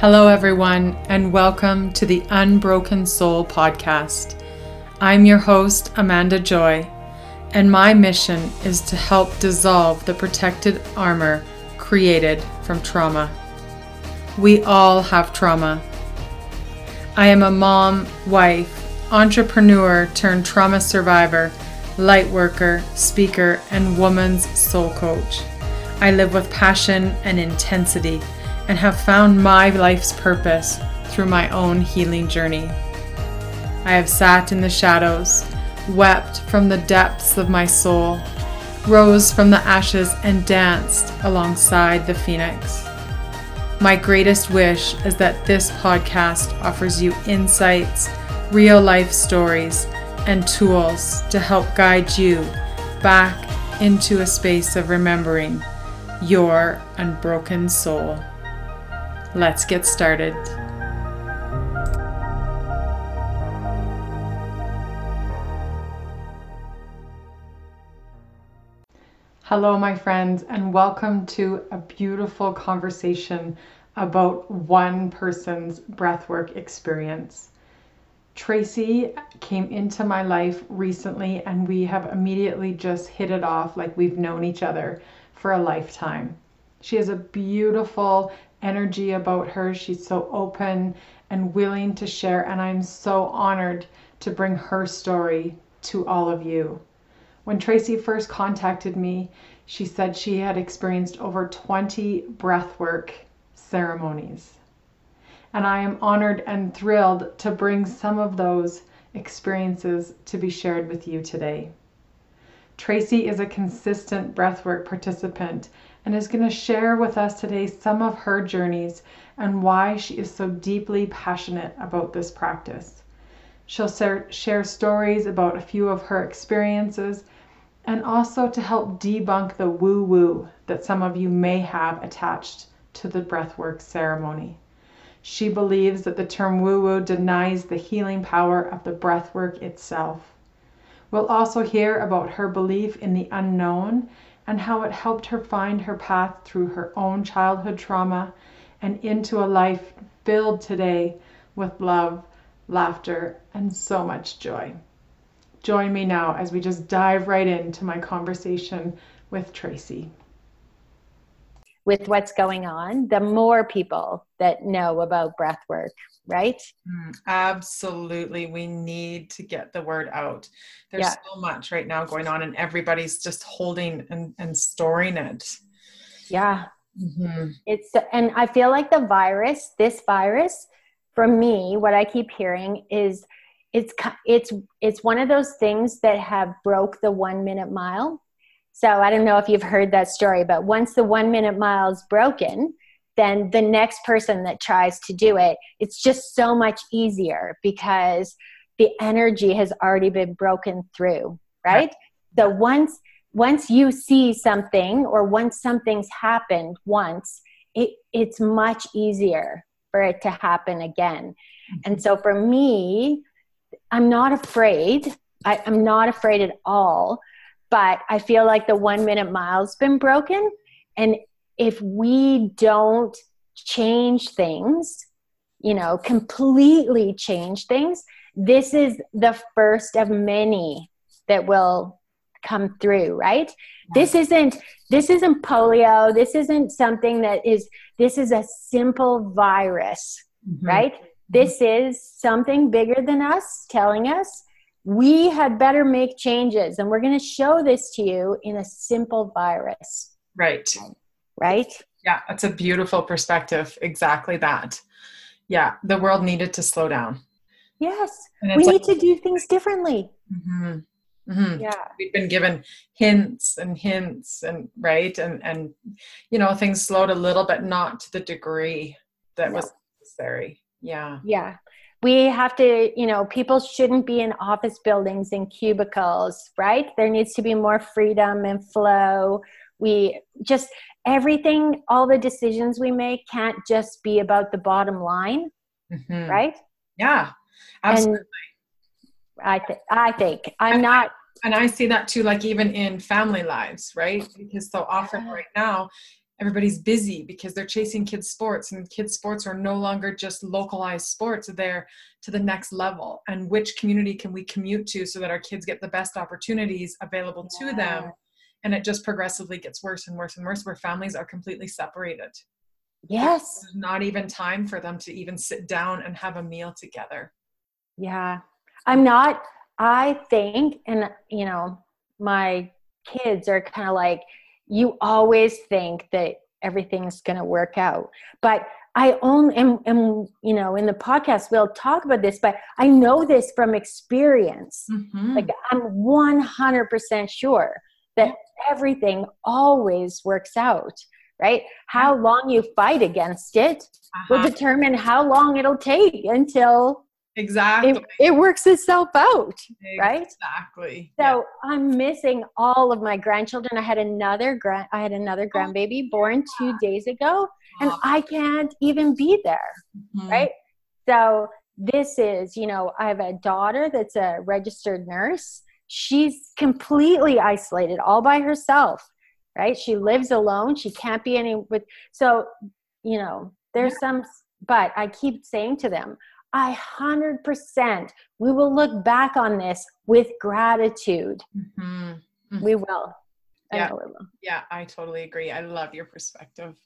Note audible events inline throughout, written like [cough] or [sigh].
Hello, everyone, and welcome to the Unbroken Soul podcast. I'm your host, Amanda Joy, and my mission is to help dissolve the protected armor created from trauma. We all have trauma. I am a mom, wife, entrepreneur turned trauma survivor, light worker, speaker, and woman's soul coach. I live with passion and intensity and have found my life's purpose through my own healing journey. I have sat in the shadows, wept from the depths of my soul, rose from the ashes, and danced alongside the phoenix. My greatest wish is that this podcast offers you insights, real life stories, and tools to help guide you back into a space of remembering your unbroken soul. Let's get started. Hello, my friends, and welcome to a beautiful conversation about one person's breathwork experience. Tracy came into my life recently, and we have immediately just hit it off like we've known each other for a lifetime. She has a beautiful energy about her. She's so open and willing to share, and I'm so honored to bring her story to all of you. When Tracy first contacted me, she said she had experienced over 20 breathwork ceremonies. And I am honored and thrilled to bring some of those experiences to be shared with you today. Tracy is a consistent breathwork participant and is going to share with us today some of her journeys and why she is so deeply passionate about this practice. She'll share stories about a few of her experiences and also to help debunk the woo woo that some of you may have attached to the breathwork ceremony. She believes that the term woo woo denies the healing power of the breathwork itself. We'll also hear about her belief in the unknown and how it helped her find her path through her own childhood trauma and into a life filled today with love, laughter, and so much joy. Join me now as we just dive right into my conversation with Tracy. With what's going on, the more people that know about breath work, right? Mm, absolutely. We need to get the word out. There's yeah. so much right now going on, and everybody's just holding and, and storing it. Yeah. Mm-hmm. It's, and I feel like the virus, this virus, for me, what I keep hearing is it's it's it's one of those things that have broke the one minute mile. So I don't know if you've heard that story, but once the one minute mile is broken, then the next person that tries to do it, it's just so much easier because the energy has already been broken through, right? So once once you see something or once something's happened once, it, it's much easier for it to happen again. Mm-hmm. And so for me, I'm not afraid. I, I'm not afraid at all. But I feel like the one minute mile's been broken. And if we don't change things, you know, completely change things, this is the first of many that will come through, right? This isn't this isn't polio, this isn't something that is this is a simple virus, mm-hmm. right? This is something bigger than us telling us we had better make changes and we're going to show this to you in a simple virus. Right right? Yeah, that's a beautiful perspective. Exactly that. Yeah, the world needed to slow down. Yes, we like, need to do things differently. Mm-hmm, mm-hmm. Yeah, we've been given hints and hints, and right, and and you know things slowed a little, but not to the degree that no. was necessary. Yeah, yeah. We have to, you know, people shouldn't be in office buildings in cubicles, right? There needs to be more freedom and flow. We just everything, all the decisions we make can't just be about the bottom line, mm-hmm. right? Yeah, absolutely. And I think I think I'm and not. I, and I see that too, like even in family lives, right? Because so often right now, everybody's busy because they're chasing kids sports and kids sports are no longer just localized sports they're to the next level. And which community can we commute to so that our kids get the best opportunities available yeah. to them? And it just progressively gets worse and worse and worse where families are completely separated. Yes. There's not even time for them to even sit down and have a meal together. Yeah. I'm not i think and you know my kids are kind of like you always think that everything's going to work out. But I only am, am, you know, in the podcast, we'll talk about this, but I know this from experience. Mm-hmm. Like I'm 100% sure that everything always works out, right? How long you fight against it uh-huh. will determine how long it'll take until Exactly. It, it, works itself out, right? Exactly. So yeah. I'm missing all of my grandchildren. I had another grand I had another oh, grandbaby born two days ago and I can't even be there. Mm-hmm. Right? So this is, you know, I have a daughter that's a registered nurse. She's completely isolated all by herself, right? She lives alone. She can't be any with so, you know, there's yeah. some but I keep saying to them, I 100%, we will look back on this with gratitude. Mm-hmm. Mm-hmm. We will. Yeah. I will. Yeah, I totally agree. I love your perspective,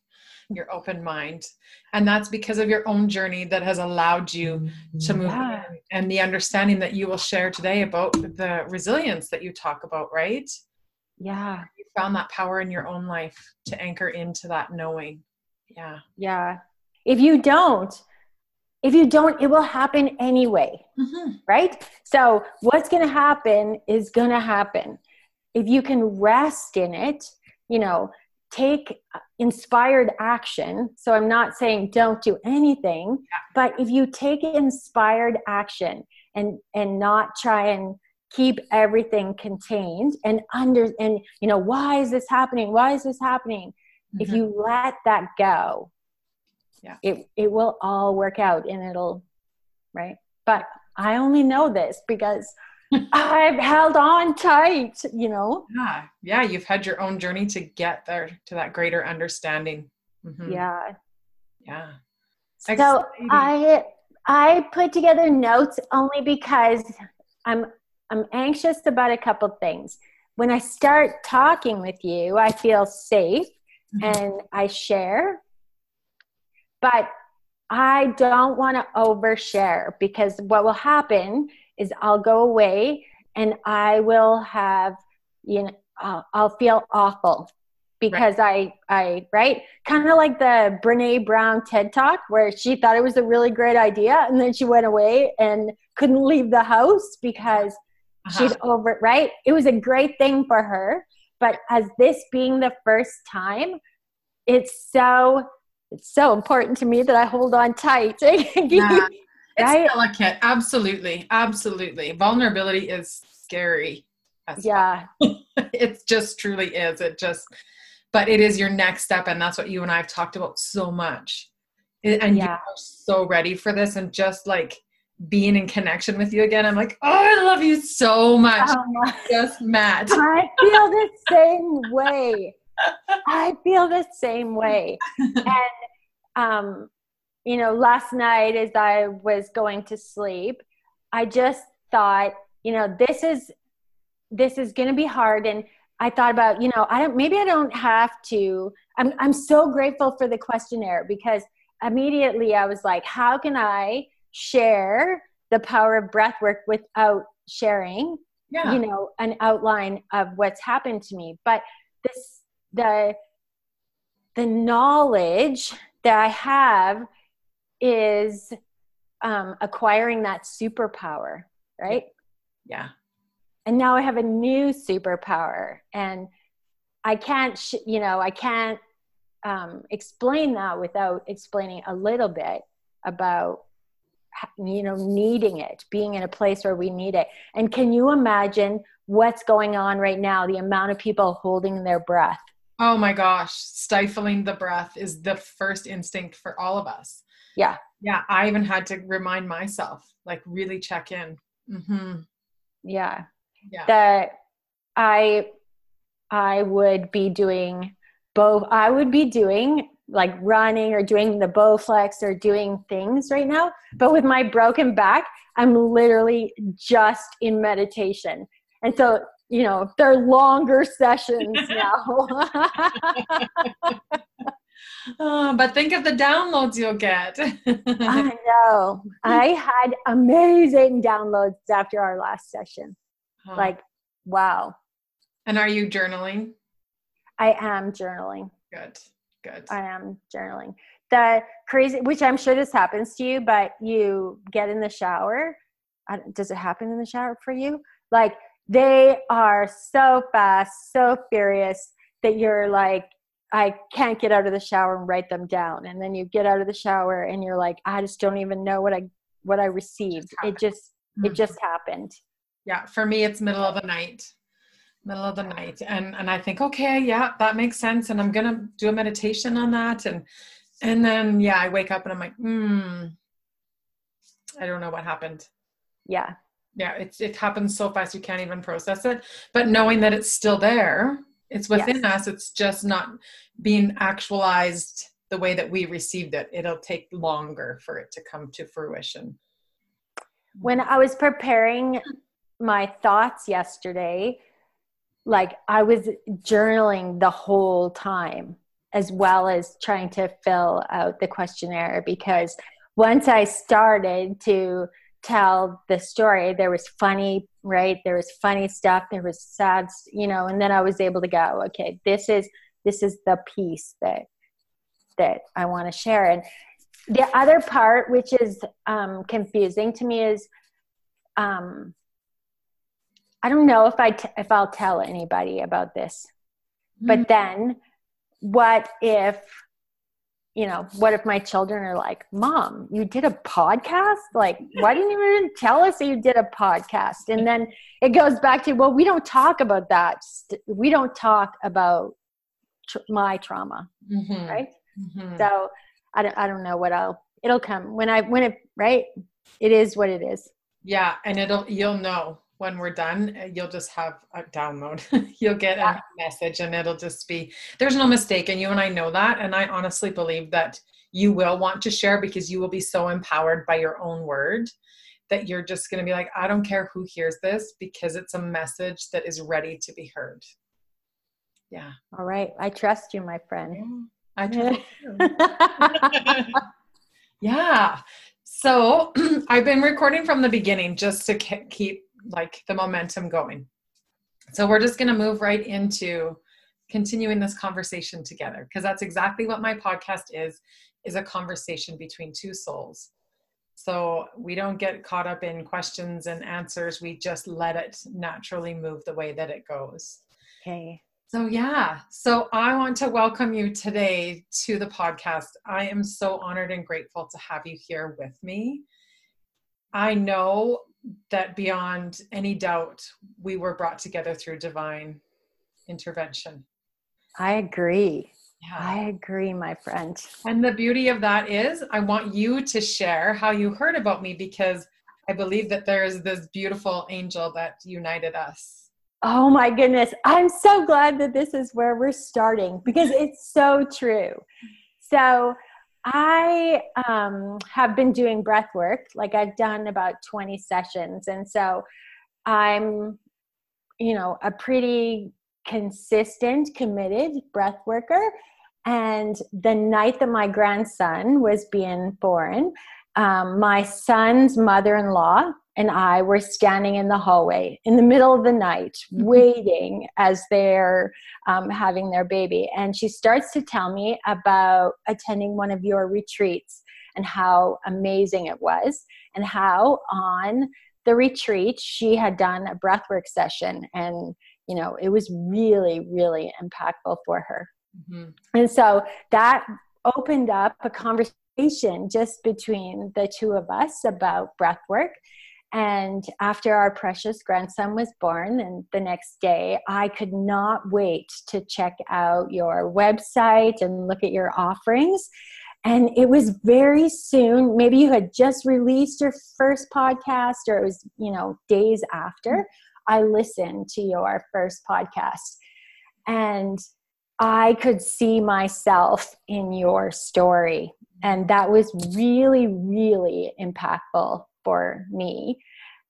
your open mind. And that's because of your own journey that has allowed you to move yeah. and the understanding that you will share today about the resilience that you talk about, right? Yeah. You found that power in your own life to anchor into that knowing. Yeah. Yeah. If you don't, if you don't it will happen anyway mm-hmm. right so what's going to happen is going to happen if you can rest in it you know take inspired action so i'm not saying don't do anything yeah. but if you take inspired action and and not try and keep everything contained and under and you know why is this happening why is this happening mm-hmm. if you let that go yeah. It it will all work out and it'll right? But i only know this because [laughs] i've held on tight you know? Yeah. Yeah you've had your own journey to get there to that greater understanding. Mm-hmm. yeah. Yeah. So i i put together notes only because i'm i'm anxious about a couple things. When i start talking with you i feel safe mm-hmm. and i share but I don't want to overshare because what will happen is I'll go away and I will have, you know, I'll, I'll feel awful because right. I, I, right? Kind of like the Brene Brown TED Talk where she thought it was a really great idea and then she went away and couldn't leave the house because uh-huh. she'd over, right? It was a great thing for her. But as this being the first time, it's so it's so important to me that I hold on tight. [laughs] yeah. It's delicate. Absolutely. Absolutely. Vulnerability is scary. yeah. [laughs] it just truly is. It just, but it is your next step. And that's what you and I have talked about so much. And yeah. you're so ready for this. And just like being in connection with you again, I'm like, oh, I love you so much. Um, just mad. I feel the same way. I feel the same way. And um, you know, last night as I was going to sleep, I just thought, you know, this is this is going to be hard and I thought about, you know, I don't maybe I don't have to I'm I'm so grateful for the questionnaire because immediately I was like, how can I share the power of breath work without sharing, yeah. you know, an outline of what's happened to me. But this the the knowledge that I have is um, acquiring that superpower, right? Yeah. And now I have a new superpower, and I can't, sh- you know, I can't um, explain that without explaining a little bit about, you know, needing it, being in a place where we need it. And can you imagine what's going on right now? The amount of people holding their breath Oh my gosh, stifling the breath is the first instinct for all of us. Yeah. Yeah. I even had to remind myself, like, really check in. Mm-hmm. Yeah. Yeah. That I, I would be doing both I would be doing like running or doing the Bowflex or doing things right now. But with my broken back, I'm literally just in meditation. And so, you know, they're longer [laughs] sessions [laughs] now. oh, [laughs] but think of the downloads you'll get. I know. I had amazing downloads after our last session. Oh. Like, wow. And are you journaling? I am journaling. Good. Good. I am journaling. The crazy, which I'm sure this happens to you, but you get in the shower. Does it happen in the shower for you? Like they are so fast, so furious that you're like, I can't get out of the shower and write them down. And then you get out of the shower and you're like, I just don't even know what I what I received. It just it just happened. Yeah, for me it's middle of the night middle of the night and and i think okay yeah that makes sense and i'm gonna do a meditation on that and and then yeah i wake up and i'm like hmm i don't know what happened yeah yeah it's it happens so fast you can't even process it. But knowing that it's still there it's within yes. us it's just not being actualized the way that we received it. It'll take longer for it to come to fruition. When i was preparing my thoughts yesterday like I was journaling the whole time as well as trying to fill out the questionnaire because once I started to tell the story, there was funny, right? There was funny stuff, there was sad, you know, and then I was able to go, okay, this is this is the piece that that I want to share. And the other part, which is um, confusing to me, is um, I don't know if I t- if I'll tell anybody about this. Mm-hmm. But then what if you know, what if my children are like, "Mom, you did a podcast? Like, why didn't you even tell us that you did a podcast?" And then it goes back to, "Well, we don't talk about that. We don't talk about tr- my trauma." Mm-hmm. Right? Mm-hmm. So, I don't I don't know what I'll it'll come when I when it right? It is what it is. Yeah, and it'll you'll know when we're done, uh, you'll just have a download. [laughs] you'll get a message and it'll just be, there's no mistake. And you and I know that. And I honestly believe that you will want to share because you will be so empowered by your own word that you're just going to be like, I don't care who hears this because it's a message that is ready to be heard. Yeah. All right. I trust you, my friend. I [laughs] trust you. [laughs] yeah. So [clears throat] I've been recording from the beginning just to keep like the momentum going. So we're just going to move right into continuing this conversation together because that's exactly what my podcast is is a conversation between two souls. So we don't get caught up in questions and answers. We just let it naturally move the way that it goes. Okay. So, yeah. So, I want to welcome you today to the podcast. I am so honored and grateful to have you here with me. I know that beyond any doubt, we were brought together through divine intervention. I agree. Yeah. I agree, my friend. And the beauty of that is, I want you to share how you heard about me because I believe that there is this beautiful angel that united us. Oh my goodness. I'm so glad that this is where we're starting because it's so true. So, I um, have been doing breath work. Like I've done about 20 sessions. And so I'm, you know, a pretty consistent, committed breath worker. And the night that my grandson was being born, um, my son's mother in law and I were standing in the hallway in the middle of the night, mm-hmm. waiting as they're um, having their baby. And she starts to tell me about attending one of your retreats and how amazing it was, and how on the retreat she had done a breathwork session. And, you know, it was really, really impactful for her. Mm-hmm. And so that opened up a conversation just between the two of us about breath work and after our precious grandson was born, and the next day, I could not wait to check out your website and look at your offerings. And it was very soon, maybe you had just released your first podcast, or it was, you know, days after. I listened to your first podcast. And I could see myself in your story. And that was really, really impactful for me.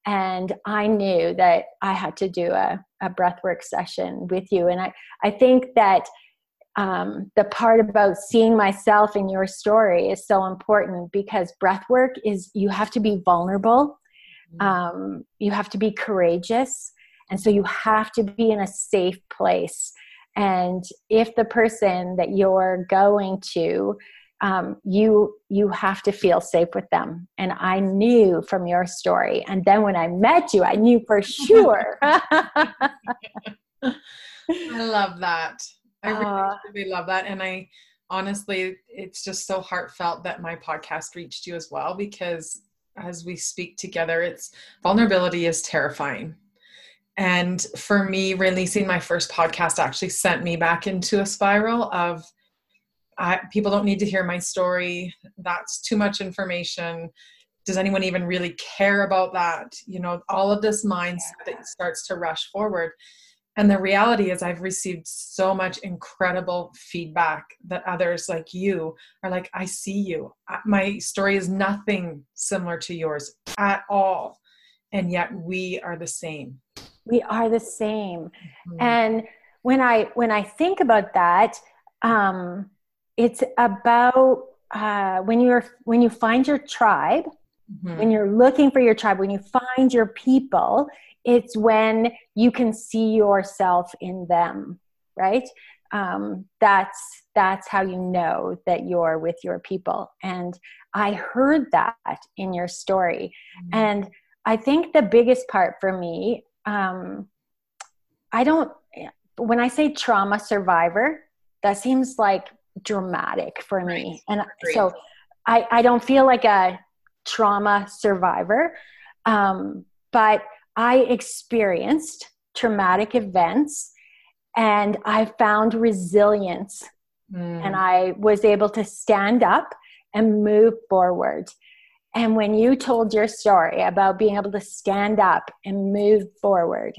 And I knew that I had to do a, a breathwork session with you. And I, I think that um, the part about seeing myself in your story is so important because breathwork is you have to be vulnerable, mm-hmm. um, you have to be courageous, and so you have to be in a safe place. And if the person that you're going to um, you you have to feel safe with them. And i knew from your story. And then when i met you i knew for sure. [laughs] I love that. I really, uh, really love that. And i honestly it's just so heartfelt that my podcast reached you as well because as we speak together it's vulnerability is terrifying. And for me releasing my first podcast actually sent me back into a spiral of I, people don't need to hear my story. That's too much information. Does anyone even really care about that? You know, all of this mindset that starts to rush forward. And the reality is, I've received so much incredible feedback that others like you are like, I see you. My story is nothing similar to yours at all. And yet we are the same. We are the same. Mm-hmm. And when I when I think about that, um, it's about uh, when you're when you find your tribe mm-hmm. when you're looking for your tribe when you find your people it's when you can see yourself in them right um, that's that's how you know that you're with your people and i heard that in your story mm-hmm. and i think the biggest part for me um, i don't when i say trauma survivor that seems like dramatic for right. me. And Great. so I, I don't feel like a trauma survivor, um, but I experienced traumatic events and I found resilience mm. and I was able to stand up and move forward. And when you told your story about being able to stand up and move forward,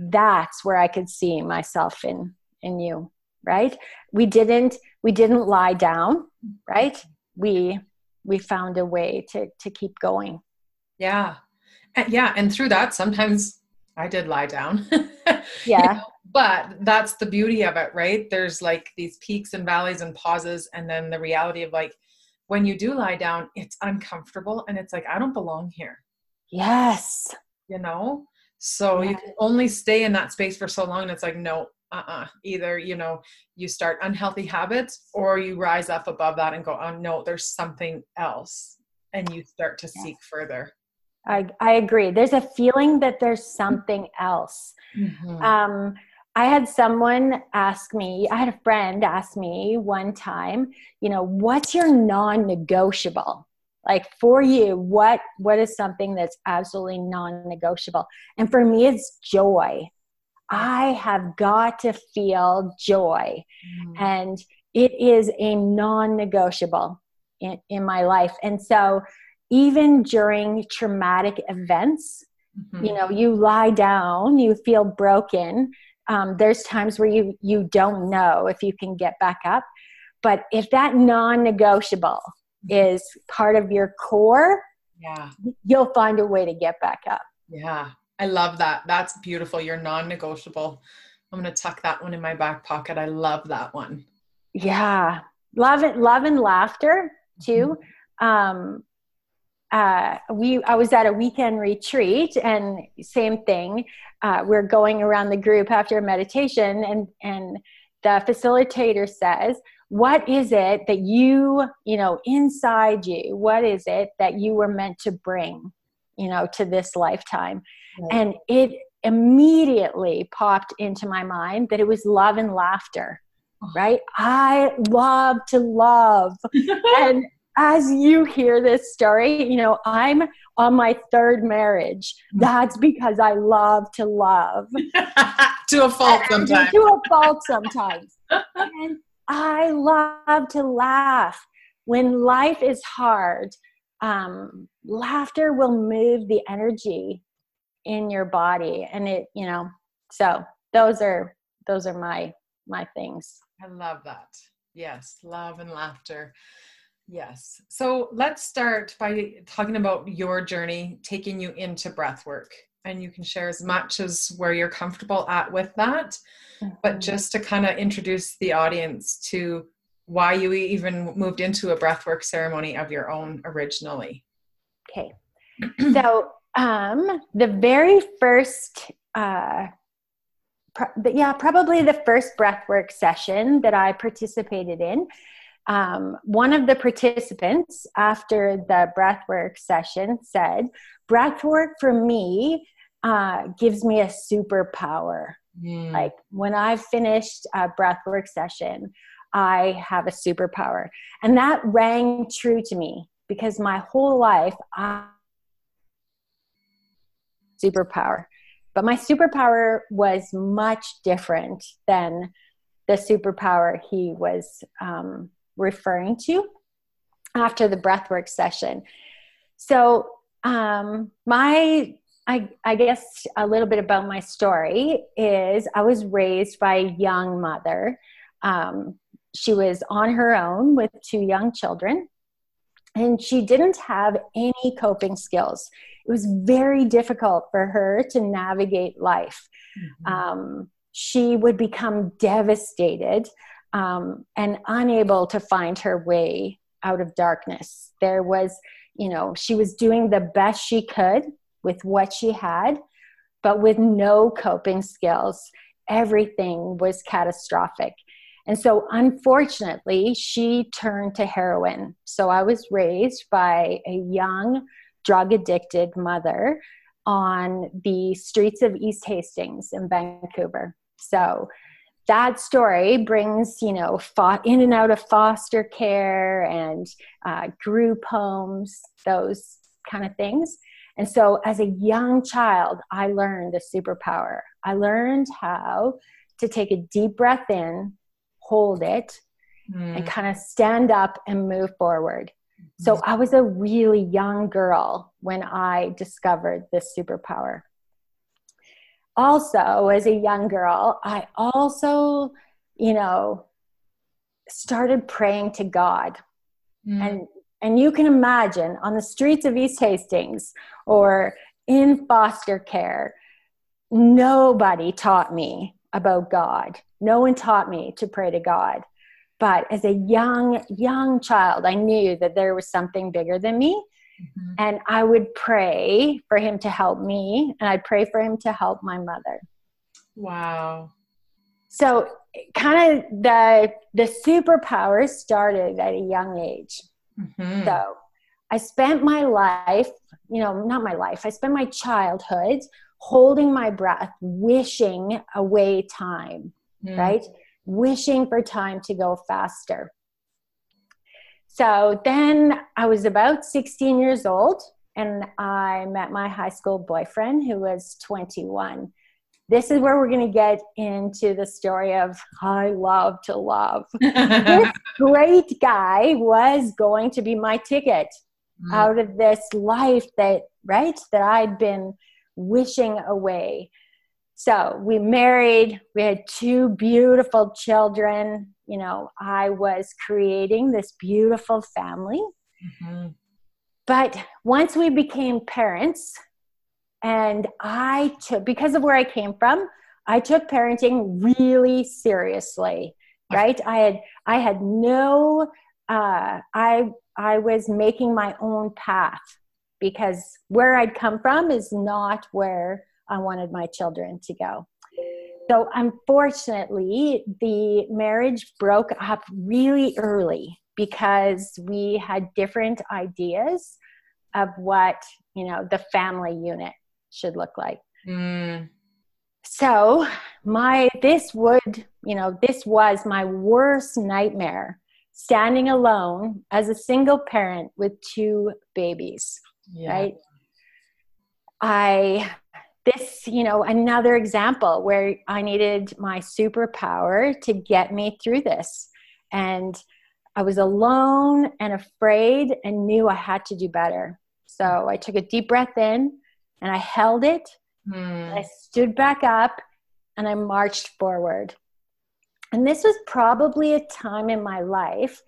that's where I could see myself in in you right? We didn't we didn't lie down right? We we found a way to to keep going. Yeah. Yeah and through that sometimes i did lie down. [laughs] Yeah. you know, but that's the beauty of it right? There's like these peaks and valleys and pauses and then the reality of like when you do lie down it's uncomfortable and it's like i don't belong here. Yes. You know? So you can only stay in that space for so long and it's like no uh-uh either you know you start unhealthy habits or you rise up above that and go oh no there's something else and you start to seek further. I i agree. There's a feeling that there's something else. Mm-hmm. um i had someone ask me i had a friend ask me one time you know what's your non-negotiable? Like for you what what is something that's absolutely non-negotiable? And for me it's joy I have got to feel joy. Mm. And it is a non negotiable in, in, my life. And so, even during traumatic events, mm-hmm. you know, you lie down, you feel broken. Um, there's times where you you don't know if you can get back up, but if that non-negotiable mm-hmm. is part of your core, yeah, you'll find a way to get back up. Yeah, I love that. That's beautiful. You're non negotiable. I'm going to tuck that one in my back pocket. I love that one. Yeah. Love it. Love and laughter too. Mm-hmm. Um, uh, we I was at a weekend retreat and same thing. Uh, we're going around the group after meditation and and the facilitator says, "What is it that you you know inside you? What is it that you were meant to bring, you know, to this lifetime?" And it immediately popped into my mind that it was love and laughter, oh. right? I love to love. [laughs] and as you hear this story, you know, I'm on my third marriage. Mm. That's because I love to love. [laughs] to a fault sometimes. to a fault sometimes. and I love to laugh. When life is hard, um, laughter will move the energy in your body and it you know so those are those are my my things. I love that. Yes, love and laughter. Yes. So let's start by talking about your journey taking you into breath work. And you can share as much as where you're comfortable at with that. Mm-hmm. But just to kind of introduce the audience to why you even moved into a breathwork ceremony of your own originally. Okay. [clears throat] so um, the very first, uh, pro- yeah, probably the first breathwork session that I participated in. Um, one of the participants after the breathwork session said, "Breathwork for me uh, gives me a superpower. Mm. Like when I've finished a breathwork session, I have a superpower. And that rang true to me because my whole life, I superpower. But my superpower was much different than the superpower he was um, referring to after the breathwork session. So, um, my I, I, guess a little bit about my story is I was raised by a young mother. Um, she was on her own with two young children and she didn't have any coping skills. It was very difficult for her to navigate life. Mm-hmm. um, she would become devastated um, and unable to find her way out of darkness. There was you know she was doing the best she could with what she had but with no coping skills everything was catastrophic and so, unfortunately, she turned to heroin. So, I was raised by a young, drug addicted mother on the streets of East Hastings in Vancouver. So, that story brings, you know, fought in and out of foster care and uh, group homes, those kind of things. And so, as a young child, I learned a superpower. I learned how to take a deep breath in hold it mm. and kind of stand up and move forward. Mm-hmm. So I was a really young girl when I discovered this superpower. Also, as a young girl, I also, you know, started praying to God. Mm. And and you can imagine on the streets of East Hastings or in foster care, nobody taught me about God. No one taught me to pray to God. But as a young, young child, I knew that there was something bigger than me. Mm-hmm. And I would pray for him to help me, and I'd pray for him to help my mother. Wow. So kind of the the superpowers started at a young age. Mm-hmm. So I spent my life, you know, not my life, I spent my childhood holding my breath, wishing away time, mm. right? Wishing for time to go faster. So then I was about 16 years old and I met my high school boyfriend who was 21. This is where we're going to get into the story of I love to love. [laughs] this great guy was going to be my ticket mm. out of this life that, right, that I'd been wishing away. So we married, we had two beautiful children. You know, I was creating this beautiful family. Mm-hmm. But once we became parents, and I took, because of where I came from, I took parenting really seriously, right? I had, I had no, uh, I, I was making my own path because where I'd come from is not where I wanted my children to go. So, unfortunately, the marriage broke up really early because we had different ideas of what, you know, the family unit should look like. Mm. So, my this would, you know, this was my worst nightmare standing alone as a single parent with two babies yeah. right? I this you know another example where i needed my superpower to get me through this. And i was alone and afraid and knew i had to do better. So i took a deep breath in and i held it. Mm. i stood back up and i marched forward. And this was probably a time in my life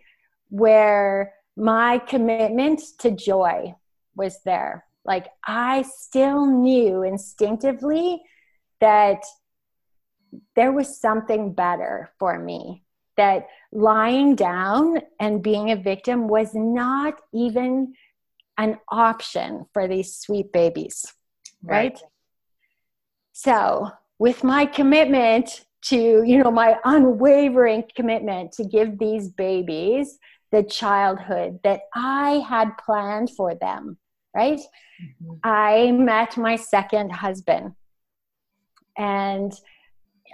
where my commitment to joy was there. Like I still knew instinctively that there was something better for me, that lying down and being a victim was not even an option for these sweet babies, right? right? So, with my commitment to, you know, my unwavering commitment to give these babies the childhood that I had planned for them, right? Mm-hmm. I met my second husband and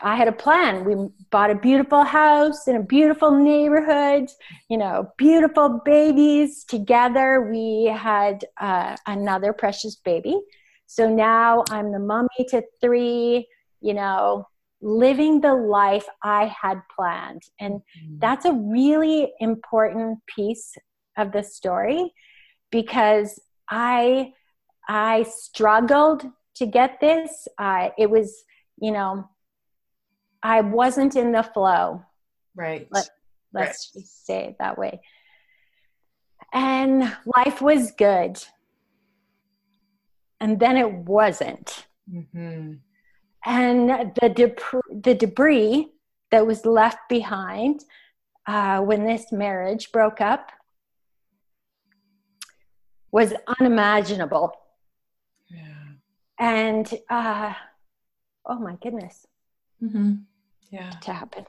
I had a plan. We bought a beautiful house in a beautiful neighborhood, you know, beautiful babies together. We had uh, another precious baby. So now I'm the mummy to three, you know, living the life I had planned. And mm-hmm. that's a really important piece of the story because I I struggled to get this. Uh, it was, you know, I wasn't in the flow. Right. Let, let's right. just say it that way. And life was good. And then it wasn't. Mm-hmm. And the, de- the debris that was left behind uh, when this marriage broke up was unimaginable. Yeah. And uh, oh my goodness. Mm-hmm yeah. to happen.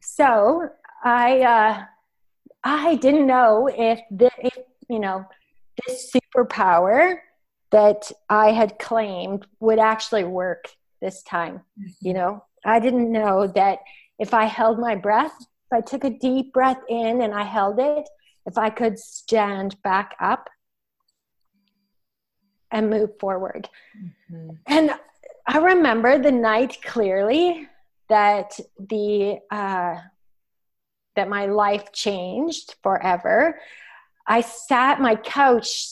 So I uh, I didn't know if the if you know this superpower that I had claimed would actually work this time. Mm-hmm. You know, I didn't know that if I held my breath, if I took a deep breath in and I held it, if I could stand back up and move forward. Mm-hmm. And I remember the night clearly that the uh, that my life changed forever. I sat my couch,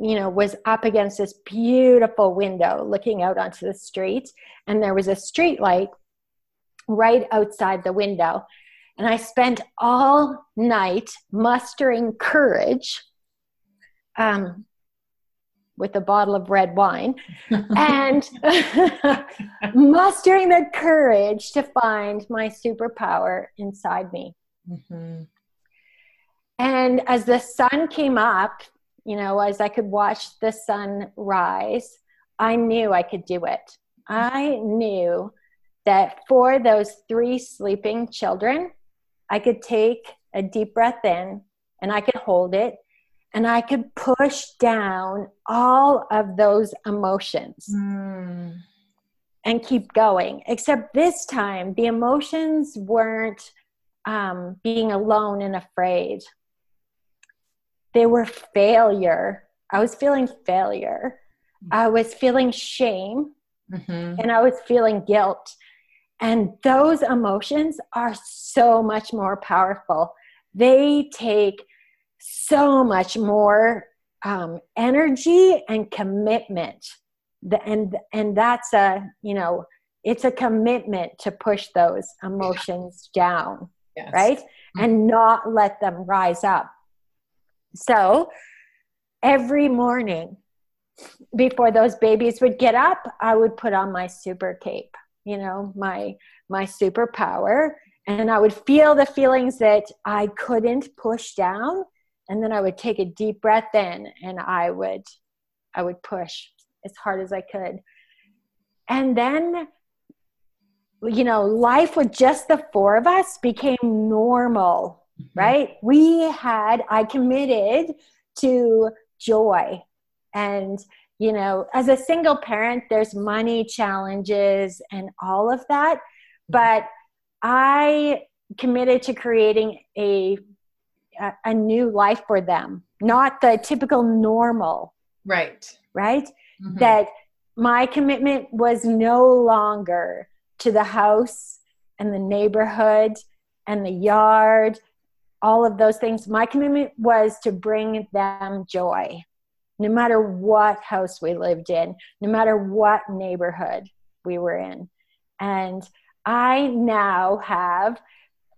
you know, was up against this beautiful window looking out onto the street, and there was a street light right outside the window. And I spent all night mustering courage um, with a bottle of red wine [laughs] and [laughs] mustering the courage to find my superpower inside me. Mm-hmm. And as the sun came up, you know, as I could watch the sun rise, I knew I could do it. I knew that for those three sleeping children, I could take a deep breath in and I could hold it and I could push down all of those emotions mm. and keep going. Except this time, the emotions weren't um, being alone and afraid, they were failure. I was feeling failure. I was feeling shame mm-hmm. and I was feeling guilt. And those emotions are so much more powerful. They take so much more um, energy and commitment the, and and that's a you know it's a commitment to push those emotions down yes. right mm-hmm. and not let them rise up so every morning before those babies would get up i would put on my super cape you know my my superpower and i would feel the feelings that i couldn't push down. And then I would take a deep breath in and I would I would push as hard as I could. And then you know, life with just the four of us became normal, mm-hmm. right? We had I committed to joy. And you know, as a single parent, there's money challenges and all of that, but I committed to creating a a, new life for them, not the typical normal. Right. Right? Mm-hmm. That my commitment was no longer to the house and the neighborhood and the yard, all of those things. My commitment was to bring them joy, no matter what house we lived in, no matter what neighborhood we were in. And I now have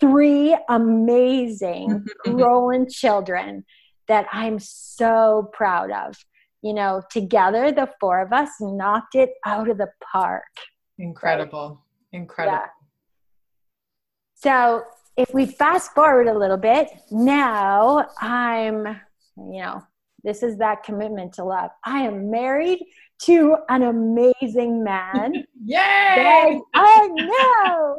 three amazing [laughs] growing children that I'm so proud of. You know, together, the four of us knocked it out of the park. Incredible. Incredible. Yeah. So, if we fast forward a little bit, now I'm, you know, this is that commitment to love. I am married to an amazing man. [laughs] Yay! I know.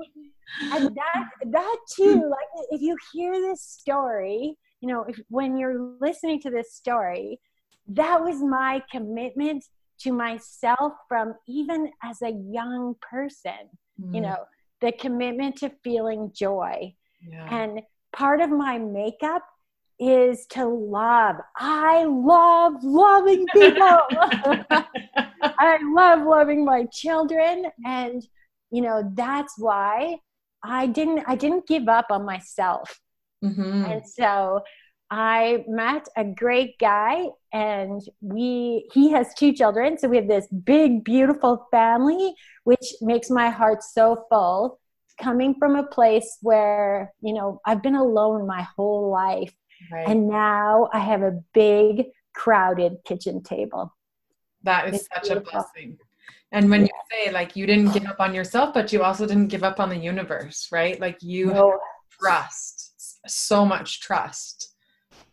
And that that too, like if you hear this story, you know, if when you're listening to this story, that was my commitment to myself from even as a young person. Mm. You know, the commitment to feeling joy. Yeah. And part of my makeup is to love. I love loving people. [laughs] I love loving my children and you know that's why I didn't I didn't give up on myself. Mm-hmm. And so I met a great guy and we he has two children so we have this big beautiful family which makes my heart so full coming from a place where you know I've been alone my whole life right. and now I have a big crowded kitchen table. That is it's such beautiful. a blessing. And when yeah. you say like you didn't give up on yourself, but you also didn't give up on the universe, right? Like you no. trust, so much trust.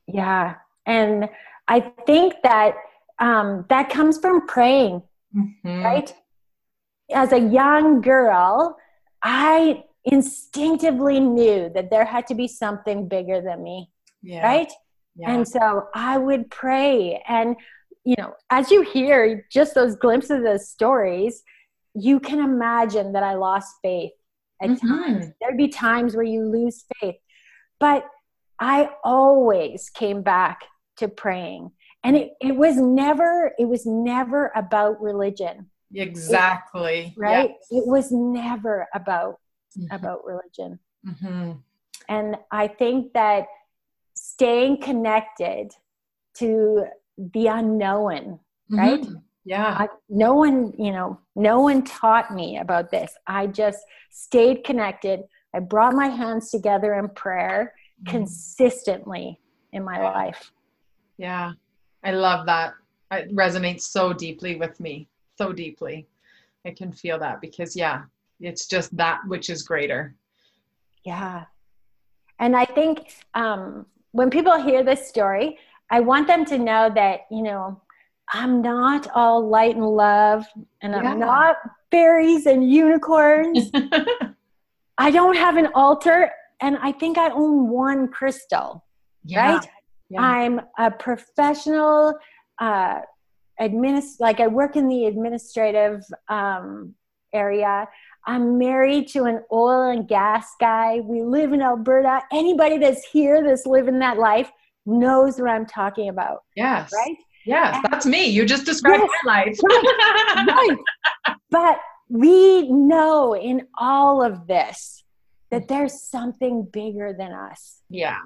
Yeah. And I think that um, that comes from praying, mm-hmm. right? As a young girl, I instinctively knew that there had to be something bigger than me, yeah. right? Yeah. And so I would pray. And you know, as you hear just those glimpses of those stories, you can imagine that I lost faith at mm-hmm. times. There'd be times where you lose faith. But I always came back to praying. And it, it was never, it was never about religion. Exactly. It, right? Yes. It was never about mm-hmm. about religion. Mm-hmm. And I think that staying connected to the unknown, mm-hmm. right? Yeah. I, no one, you know, no one taught me about this. I just stayed connected. I brought my hands together in prayer mm-hmm. consistently in my life. Yeah. I love that. It resonates so deeply with me. So deeply. I can feel that because yeah, it's just that which is greater. Yeah. And I think um, when people hear this story, I want them to know that, you know, I'm not all light and love and I'm not fairies and unicorns. [laughs] I don't have an altar and I think I own one crystal, yeah. right? Yeah. I'm a professional, uh, administ- like I work in the administrative um, area. I'm married to an oil and gas guy. We live in Alberta. Anybody that's here that's living that life knows what I'm talking about. Yes. Right? Yes, and that's me. You just described yes, my life. right, right. [laughs] But we know in all of this that there's something bigger than us. Yeah.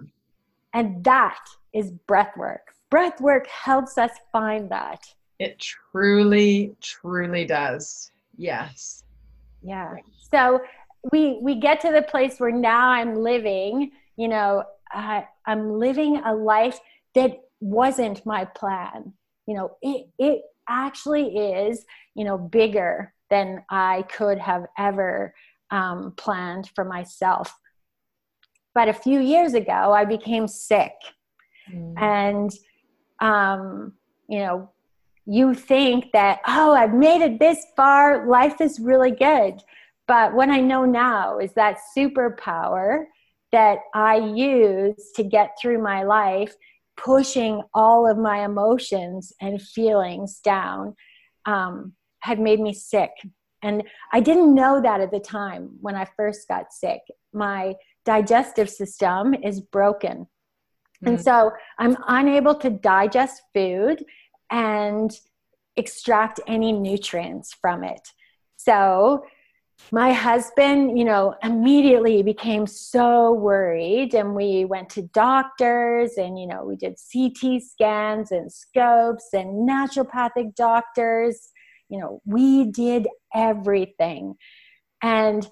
And that is breath work. Breath work helps us find that. It truly, truly does. Yes. Yeah. So we we get to the place where now I'm living, you know, I, I'm living a life that wasn't my plan. You know, it, it actually is, you know, bigger than I could have ever um, planned for myself. But a few years ago, I became sick. Mm. And, um, you know, you think that, oh, I've made it this far, life is really good. But what I know now is that superpower that I use to get through my life, pushing all of my emotions and feelings down, um, had made me sick. And I didn't know that at the time when I first got sick. My digestive system is broken. Mm-hmm. And so I'm unable to digest food and extract any nutrients from it. So my husband, you know, immediately became so worried and we went to doctors and, you know, we did CT scans and scopes and naturopathic doctors. You know, we did everything. And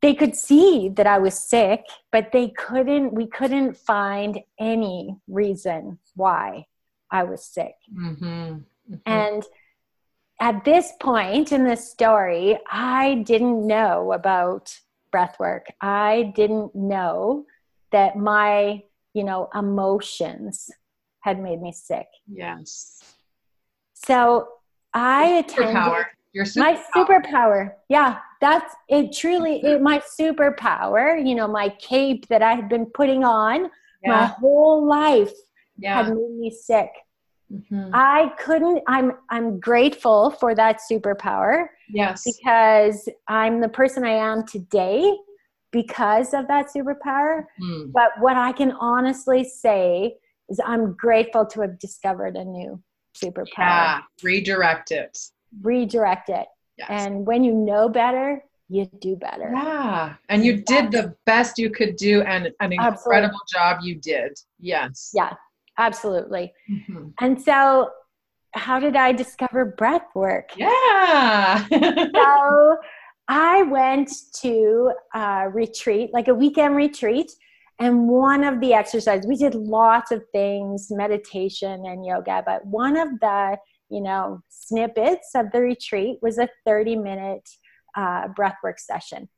they could see that I was sick, but they couldn't, we couldn't find any reason why I was sick. Mm-hmm. Mm-hmm. And at this point in the story, I didn't know about breath work. I didn't know that my, you know, emotions had made me sick. Yes. So I attended superpower. Your superpower. my superpower. Yeah, that's it. Truly, it, my superpower. You know, my cape that I had been putting on yeah. my whole life yeah. had made me sick. Mm-hmm. I couldn't. I'm. I'm grateful for that superpower. Yes. Because I'm the person I am today because of that superpower. Mm. But what I can honestly say is I'm grateful to have discovered a new superpower. Yeah. Redirect it. Redirect it. Yes. And when you know better, you do better. Yeah. And you did the best you could do and an incredible Absolutely. job you did. Yes. Yeah absolutely. Mm-hmm. And so, how did I discover breath work? Yeah. [laughs] so, I went to a retreat, like a weekend retreat. And one of the exercises, we did lots of things, meditation and yoga, but one of the, you know, snippets of the retreat was a 30 minute uh, breathwork session.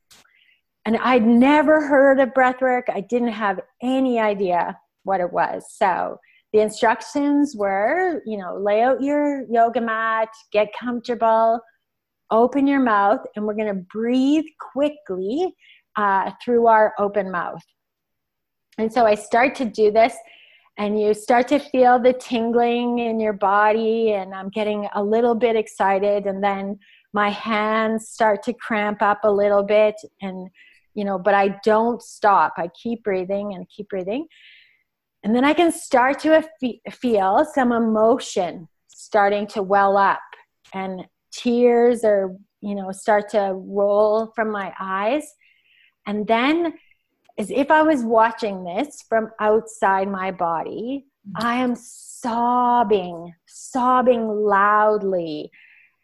And I'd never heard of breathwork. I didn't have any idea what it was. So the instructions were, you know, lay out your yoga mat, get comfortable, open your mouth, and we're going to breathe quickly uh, through our open mouth. And so I start to do this, and you start to feel the tingling in your body, and I'm getting a little bit excited, and then my hands start to cramp up a little bit, and you know, but I don't stop. I keep breathing and keep breathing. And then I can start to feel some emotion starting to well up and tears or, you know, start to roll from my eyes. And then, as if I was watching this from outside my body, I am sobbing, sobbing loudly,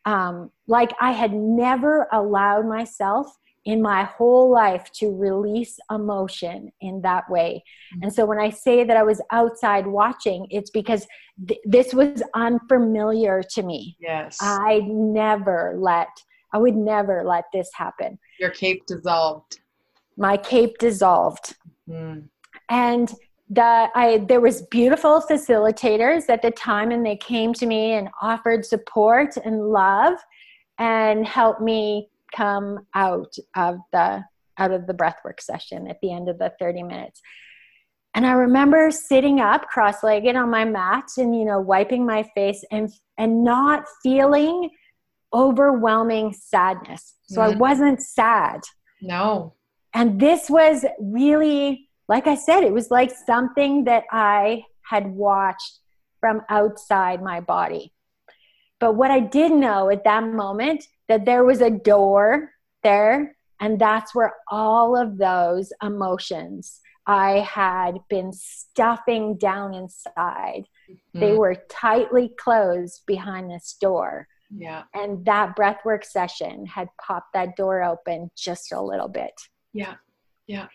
um, like I had never allowed myself in my whole life to release emotion in that way. And so when I say that I was outside watching, it's because th- this was unfamiliar to me. Yes. I never let, I would never let this happen. Your cape dissolved. My cape dissolved. Mm. And the I there was beautiful facilitators at the time and they came to me and offered support and love and helped me come out of the out of the breathwork session at the end of the 30 minutes. And i remember sitting up cross-legged on my mat and you know wiping my face and and not feeling overwhelming sadness. So mm. i wasn't sad. No. And this was really like i said it was like something that i had watched from outside my body but what i did know at that moment that there was a door there and that's where all of those emotions I had been stuffing down inside. Mm-hmm. They were tightly closed behind this door. Yeah. And that breathwork session had popped that door open just a little bit. Yeah. Yeah.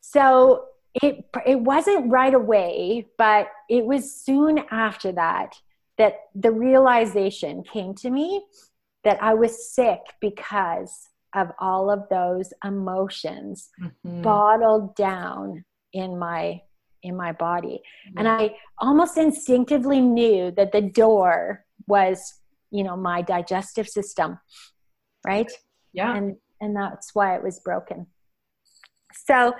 So it it wasn't right away, but it was soon after that that the realization came to me that I was sick because of all of those emotions mm-hmm. bottled down in my in my body yeah. and i almost instinctively knew that the door was you know my digestive system right yeah and and that's why it was broken so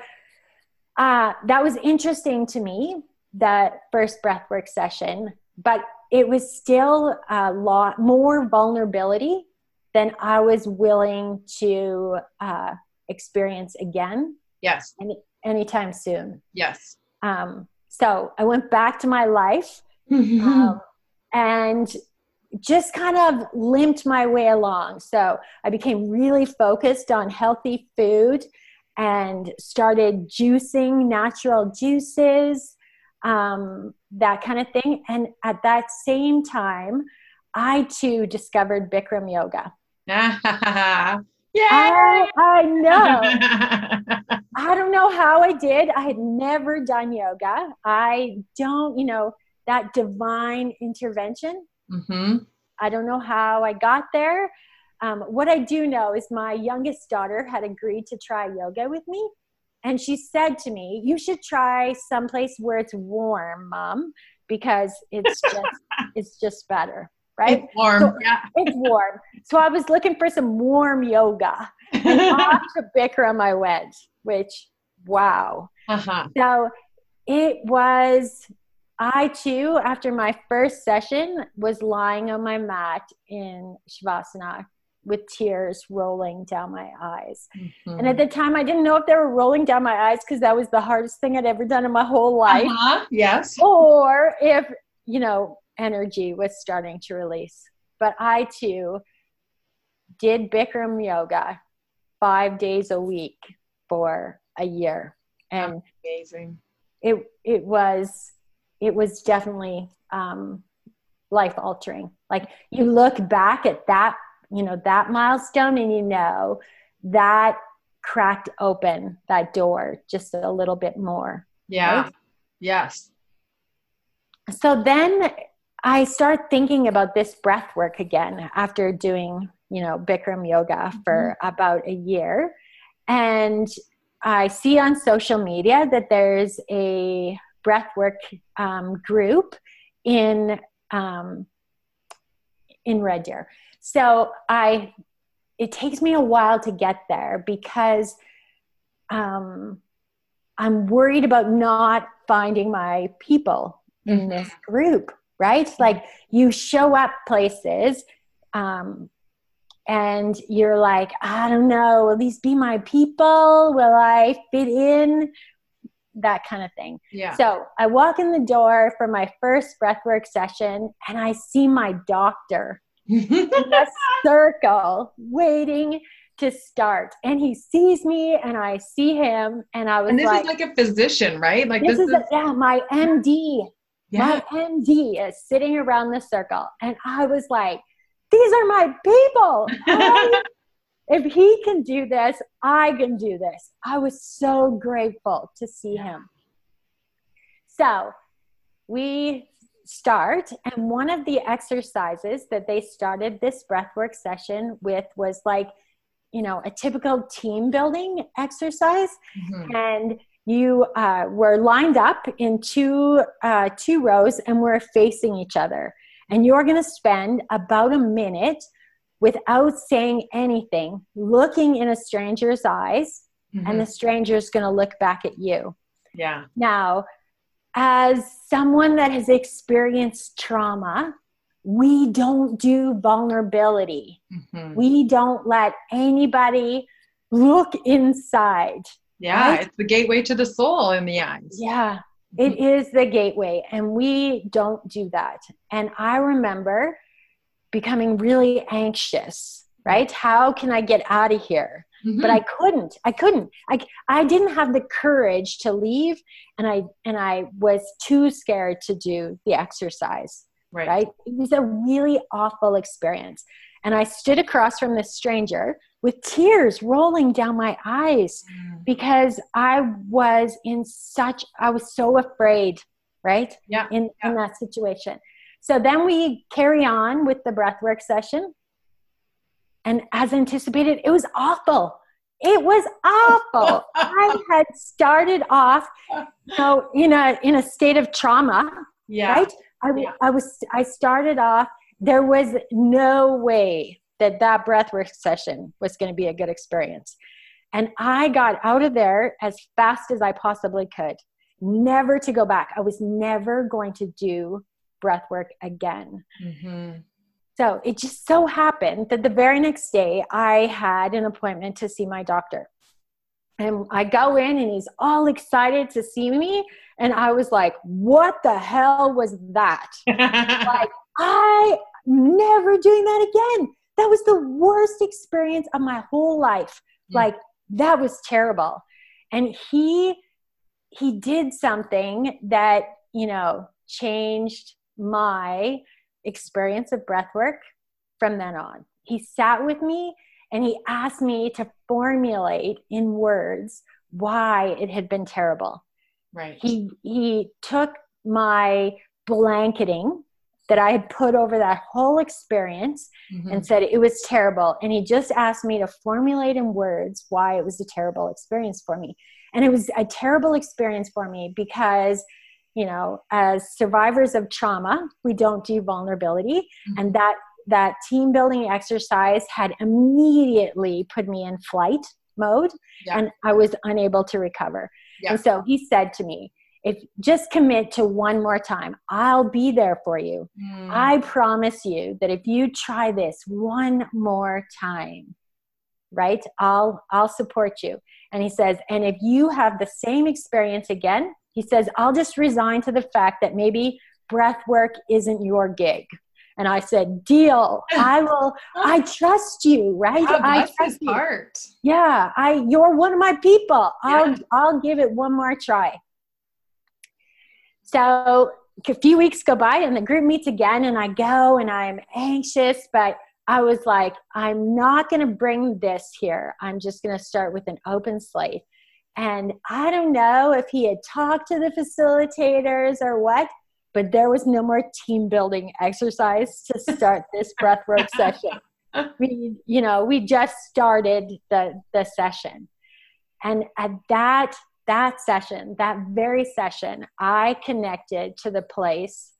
uh, that was interesting to me that first breathwork session but it was still a lot more vulnerability than I was willing to uh, experience again. Yes. Any, anytime soon. Yes. Um, so I went back to my life um, and just kind of limped my way along. So I became really focused on healthy food and started juicing natural juices um, that kind of thing. And at that same time, I too discovered Bikram yoga. [laughs] Yeah. I, I know. [laughs] I don't know how I did. I had never done yoga. I don't, you know, that divine intervention. Mm-hmm. I don't know how I got there. Um, what I do know is my youngest daughter had agreed to try yoga with me. And she said to me, You should try someplace where it's warm, mom, because it's [laughs] just it's just better. Right? It's warm. So, yeah. It's warm. So I was looking for some warm yoga. And [laughs] off to Bikram I went, which wow. Uh-huh. So it was I too, after my first session, was lying on my mat in Shavasana with tears rolling down my eyes. Mm-hmm. And at the time, I didn't know if they were rolling down my eyes because that was the hardest thing I'd ever done in my whole life. Uh-huh. Yes. Or if, you know, energy was starting to release. But I too did Bikram yoga five days a week for a year. And amazing. It, it was it was definitely um, life altering. Like you look back at that, you know, that milestone and you know that cracked open that door just a little bit more. Yeah. Right? Yes. So then I start thinking about this breath work again after doing, you know, Bikram yoga for mm-hmm. about a year. And I see on social media that there's a breathwork um, group in um, in Red Deer. So I it takes me a while to get there because um, I'm worried about not finding my people in mm-hmm. this group, right? Like you show up places um, and you're like, I don't know, will these be my people? Will I fit in? that kind of thing. Yeah. So I walk in the door for my first breathwork session and I see my doctor in the circle waiting to start. And he sees me and I see him and I was and this like, is like a physician, right? Like this, this is, is... A, yeah, my MD. Yeah. My MD is sitting around the circle. And I was like, these are my people. [laughs] if he can do this, I can do this. I was so grateful to see him. So we start, and one of the exercises that they started this breathwork session with was like, you know, a typical team building exercise. Mm-hmm. And you uh, were lined up in two uh, two rows and we're facing each other and you're going to spend about a minute without saying anything, looking in a stranger's eyes, mm-hmm. and the stranger's going to look back at you. Yeah. Now, as someone that has experienced trauma, we don't do vulnerability. Mm-hmm. We don't let anybody look inside. Yeah, right? it's the gateway to the soul in the eyes. Yeah, it mm-hmm. is the gateway, and we don't do that. And I remember becoming really anxious, right? How can I get out of here? Mm-hmm. But I couldn't. I couldn't. I I didn't have the courage to leave and I and I was too scared to do the exercise. Right. right? It was a really awful experience. And I stood across from this stranger with tears rolling down my eyes mm. because I was in such I was so afraid, right? Yeah. In yeah. in that situation. So then we carry on with the breathwork session. And as anticipated, it was awful. It was awful. [laughs] I had started off, you know, in a in a state of trauma. Yeah. Right. I, yeah. I was. I started off. There was no way that that breathwork session was going to be a good experience, and I got out of there as fast as I possibly could. Never to go back. I was never going to do breath work again. Mm-hmm. So it just so happened that the very next day I had an appointment to see my doctor. And I go in and he's all excited to see me. And I was like, what the hell was that? [laughs] like, I never doing that again. That was the worst experience of my whole life. Mm. Like, that was terrible. And he he did something that, you know, changed my experience of breath work from then on. He sat with me and he asked me to formulate in words why it had been terrible. Right. He he took my blanketing that I had put over that whole experience mm-hmm. and said it was terrible. And he just asked me to formulate in words why it was a terrible experience for me. And it was a terrible experience for me because, you know, as survivors of trauma, we don't do vulnerability. Mm-hmm. And that that team building exercise had immediately put me in flight mode yeah. and I was unable to recover. Yeah. And so he said to me, if just commit to one more time i'll be there for you mm. i promise you that if you try this one more time right i'll i'll support you and he says and if you have the same experience again he says i'll just resign to the fact that maybe breath work isn't your gig and I said, "Deal. [laughs] I will. I trust you, right? Wow, I trust you. Heart. Yeah, I. You're one of my people. I'll. Yeah. I'll give it one more try." So a few weeks go by and the group meets again and I go and I'm anxious, but I was like, I'm not going to bring this here. I'm just going to start with an open slate. And I don't know if he had talked to the facilitators or what, but there was no more team building exercise to start [laughs] this breathwork session. [laughs] We, you know, we just started the the session. And at that that session, that very session, I connected to the place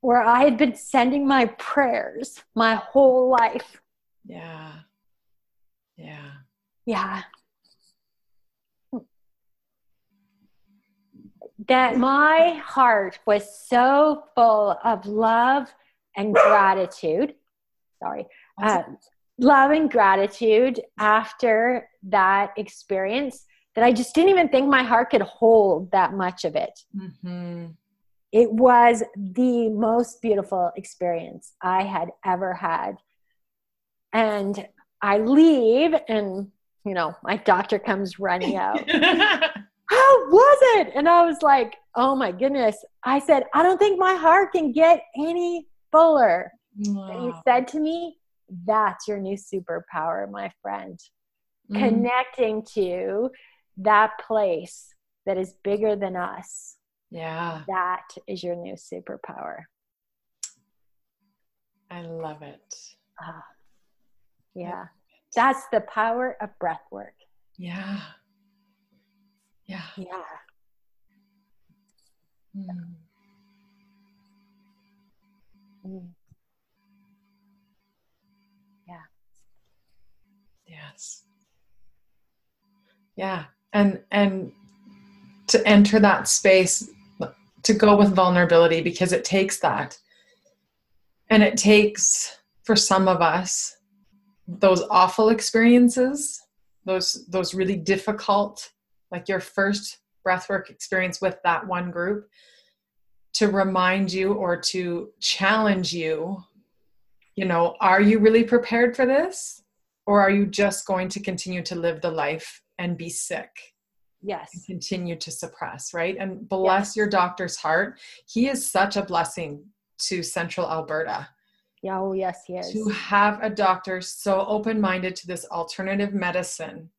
where I had been sending my prayers my whole life. Yeah. Yeah. Yeah. That my heart was so full of love and gratitude. Sorry. Uh, love and gratitude after that experience that I just didn't even think my heart could hold that much of it. Mm-hmm. It was the most beautiful experience I had ever had. And I leave, and you know, my doctor comes running out. [laughs] How was it? And I was like, oh my goodness. I said, I don't think my heart can get any fuller. Wow. And he said to me, That's your new superpower, my friend. Mm. Connecting to that place that is bigger than us. Yeah. That is your new superpower. I love it. Uh, yeah. That's the power of breath work. Yeah. Yeah. Yeah. Mm. Mm. Yeah. Yes. Yeah and and to enter that space to go with vulnerability because it takes that and it takes for some of us those awful experiences those those really difficult like your first breathwork experience with that one group to remind you or to challenge you you know are you really prepared for this? Or are you just going to continue to live the life and be sick? Yes. Continue to suppress right? And bless yes. your doctor's heart. He is such a blessing to central alberta. Yeah oh yes yes to have a doctor so open-minded to this alternative medicine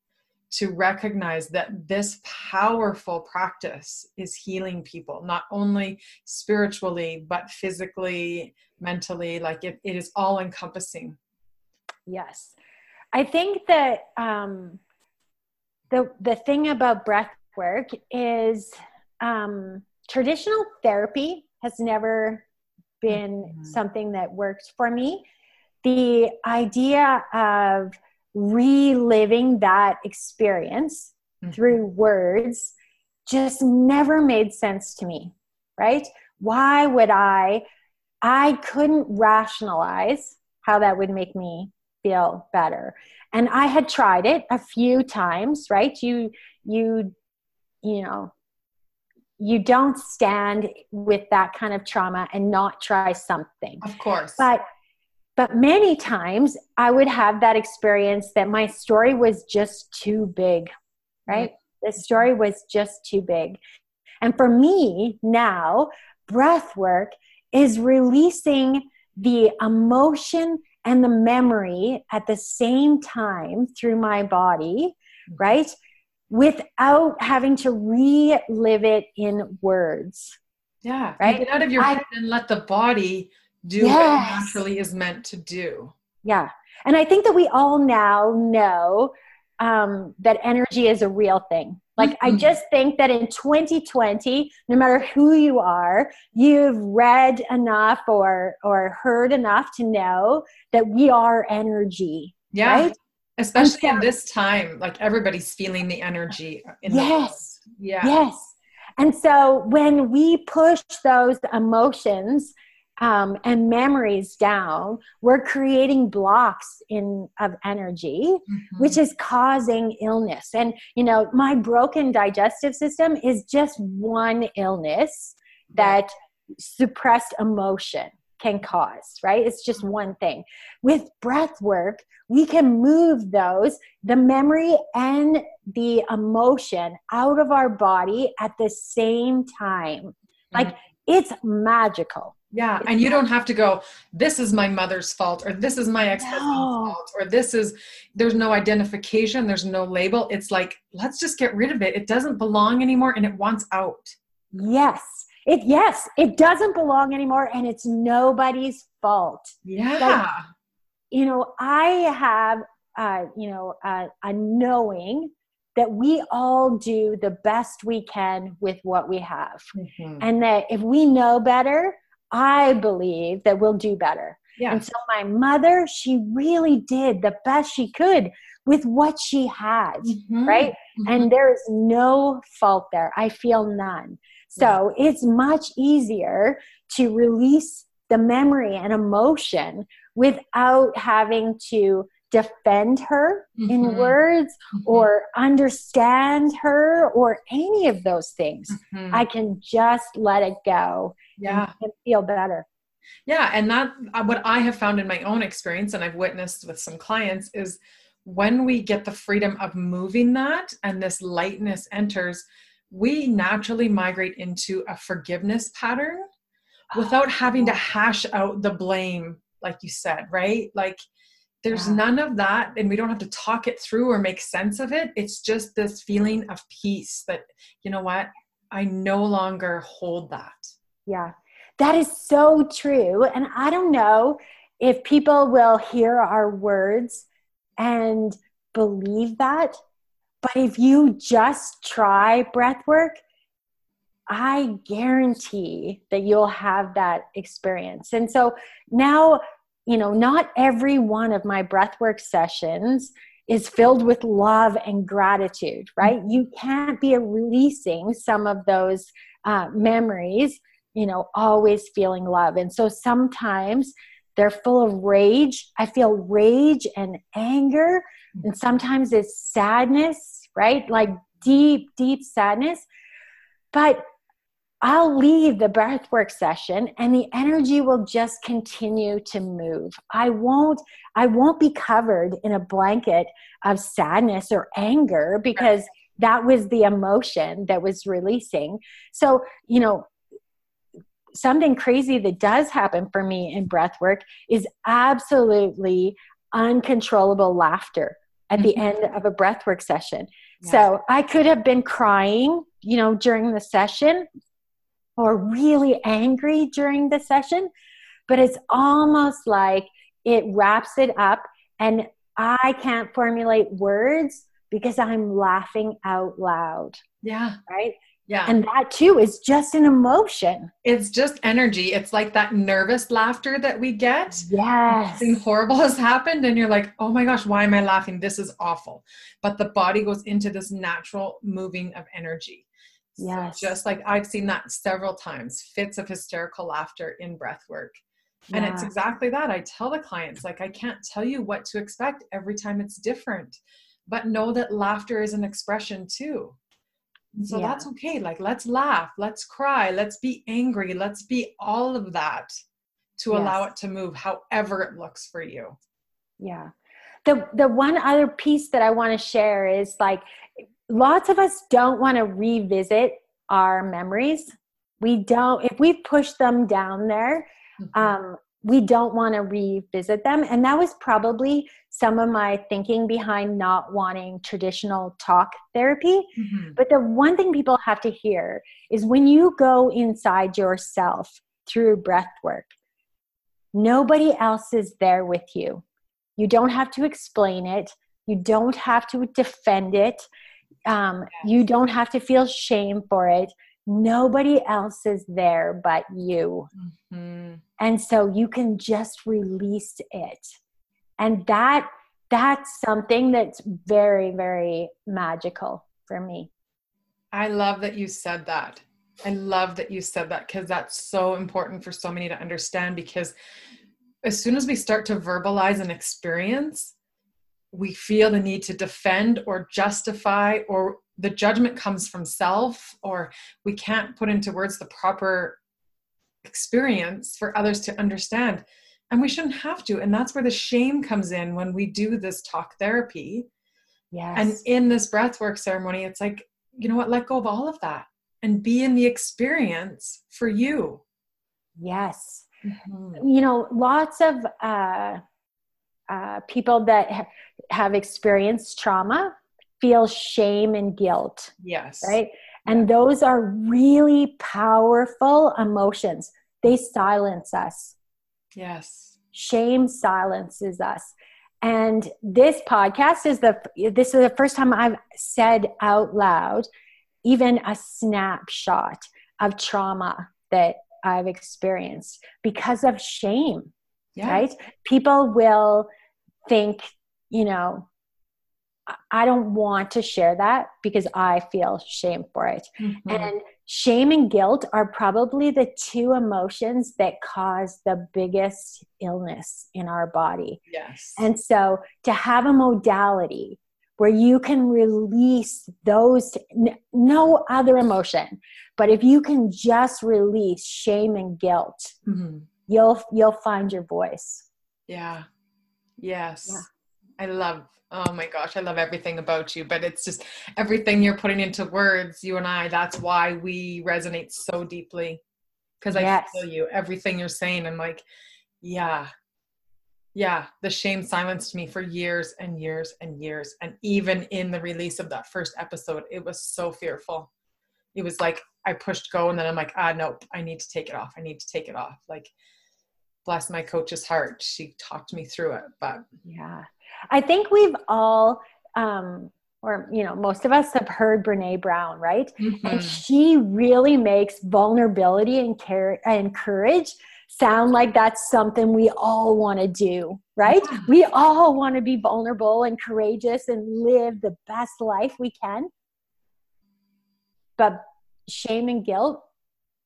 to recognize that this powerful practice is healing people not only spiritually but physically mentally like it, it is all encompassing yes i think that um the the thing about breath work is um, traditional therapy has never been mm-hmm. something that worked for me. The idea of reliving that experience mm-hmm. through words just never made sense to me, right? Why would I? I couldn't rationalize how that would make me feel better and i had tried it a few times right you you you know you don't stand with that kind of trauma and not try something of course but but many times i would have that experience that my story was just too big right mm-hmm. the story was just too big and for me now breath work is releasing the emotion and the memory at the same time through my body, mm-hmm. right? Without having to relive it in words. Yeah. Right. Get out of your I, head and let the body do yes. what naturally is meant to do. Yeah. And I think that we all now know um, that energy is a real thing. Like, mm-hmm. I just think that in 2020, no matter who you are, you've read enough or, or heard enough to know that we are energy. Yeah. Right? Especially so, in this time, like everybody's feeling the energy. yes. The yeah. Yes. And so when we push those emotions um, and memories down, we're creating blocks in of energy, mm-hmm. which is causing illness. And you know, my broken digestive system is just one illness that suppressed emotion can cause, right? It's just one thing. With breath work, we can move those, the memory and the emotion out of our body at the same time. Like mm-hmm. it's magical. Yeah, and you don't have to go, this is my mother's fault, or this is my ex husband's no. fault, or this is, there's no identification, there's no label. It's like, let's just get rid of it. It doesn't belong anymore and it wants out. Yes. It, yes, it doesn't belong anymore and it's nobody's fault. Yeah. Like, you know, I have, uh, you know, uh, a knowing that we all do the best we can with what we have. Mm-hmm. And that if we know better, I believe that we'll do better. Yeah. And so my mother, she really did the best she could with what she had, mm-hmm. right? Mm-hmm. And there is no fault there. I feel none. So yeah. it's much easier to release the memory and emotion without having to defend her mm-hmm. in words mm-hmm. or understand her or any of those things. Mm-hmm. I can just let it go yeah. and feel better. Yeah, and that uh, what I have found in my own experience and I've witnessed with some clients is when we get the freedom of moving that and this lightness enters, we naturally migrate into a forgiveness pattern without having to hash out the blame like you said, right? Like there's yeah. none of that and we don't have to talk it through or make sense of it. It's just this feeling of peace that you know what? I no longer hold that. Yeah. That is so true and i don't know if people will hear our words and believe that but if you just try breath work i guarantee that you'll have that experience. And so now you know, not every one of my breathwork sessions is filled with love and gratitude, right? Mm-hmm. You can't be releasing some of those uh, memories, you know, always feeling love. And so sometimes they're full of rage. I feel rage and anger. And mm-hmm. sometimes it's sadness, right? Like deep, deep sadness. But I'll leave the breathwork session and the energy will just continue to move. I won't I won't be covered in a blanket of sadness or anger because that was the emotion that was releasing. So, you know, something crazy that does happen for me in breathwork is absolutely uncontrollable laughter at the mm-hmm. end of a breathwork session. So, I could have been crying, you know, during the session or really angry during the session, but it's almost like it wraps it up and I can't formulate words because I'm laughing out loud. Yeah. Right? Yeah. And that too is just an emotion. It's just energy. It's like that nervous laughter that we get. Yes. Something horrible has happened, and you're like, oh my gosh, why am I laughing? This is awful. But the body goes into this natural moving of energy. Yes. So just like I've seen that several times, fits of hysterical laughter in breath work. Yeah. And it's exactly that. I tell the clients, like, I can't tell you what to expect every time it's different, but know that laughter is an expression too. And so yeah. that's okay. Like, let's laugh, let's cry, let's be angry, let's be all of that to yes. allow it to move however it looks for you. Yeah. The, the one other piece that I want to share is like lots of us don't want to revisit our memories. We don't, if we push them down there, mm-hmm. um, we don't want to revisit them. And that was probably some of my thinking behind not wanting traditional talk therapy. Mm-hmm. But the one thing people have to hear is when you go inside yourself through breath work, nobody else is there with you. You don't have to explain it, you don't have to defend it, um, you don't have to feel shame for it nobody else is there but you. Mm-hmm. And so you can just release it. And that that's something that's very very magical for me. I love that you said that. I love that you said that because that's so important for so many to understand because as soon as we start to verbalize an experience, we feel the need to defend or justify or the judgment comes from self or we can't put into words the proper experience for others to understand. And we shouldn't have to. And that's where the shame comes in when we do this talk therapy. Yes. And in this breathwork ceremony it's like you know what? Let go of all of that and be in the experience for you. Yes. Mm-hmm. you know lots of uh, uh, people that ha- have experienced trauma feel shame and guilt. Yes. Right? And those are really powerful emotions. They silence us. Yes. Shame silences us. And this podcast is the this is the first time I've said out loud even a snapshot of trauma that I've experienced because of shame. Yeah. Right? People will think, you know, I don't want to share that because I feel shame for it. Mm-hmm. And shame and guilt are probably the two emotions that cause the biggest illness in our body. Yes. And so to have a modality where you can release those no other emotion, but if you can just release shame and guilt, mm-hmm. You'll you'll find your voice. Yeah. Yes. Yeah. I love Oh my gosh, I love everything about you, but it's just everything you're putting into words, you and I, that's why we resonate so deeply. Because I yes. feel you, everything you're saying. I'm like, yeah, yeah, the shame silenced me for years and years and years. And even in the release of that first episode, it was so fearful. It was like I pushed go and then I'm like, ah, nope, I need to take it off. I need to take it off. Like, bless my coach's heart. She talked me through it. But yeah, I think we've all, um, or you know, most of us have heard Brene Brown, right? Mm-hmm. And she really makes vulnerability and care and courage sound like that's something we all want to do, right? Yeah. We all want to be vulnerable and courageous and live the best life we can. But shame and guilt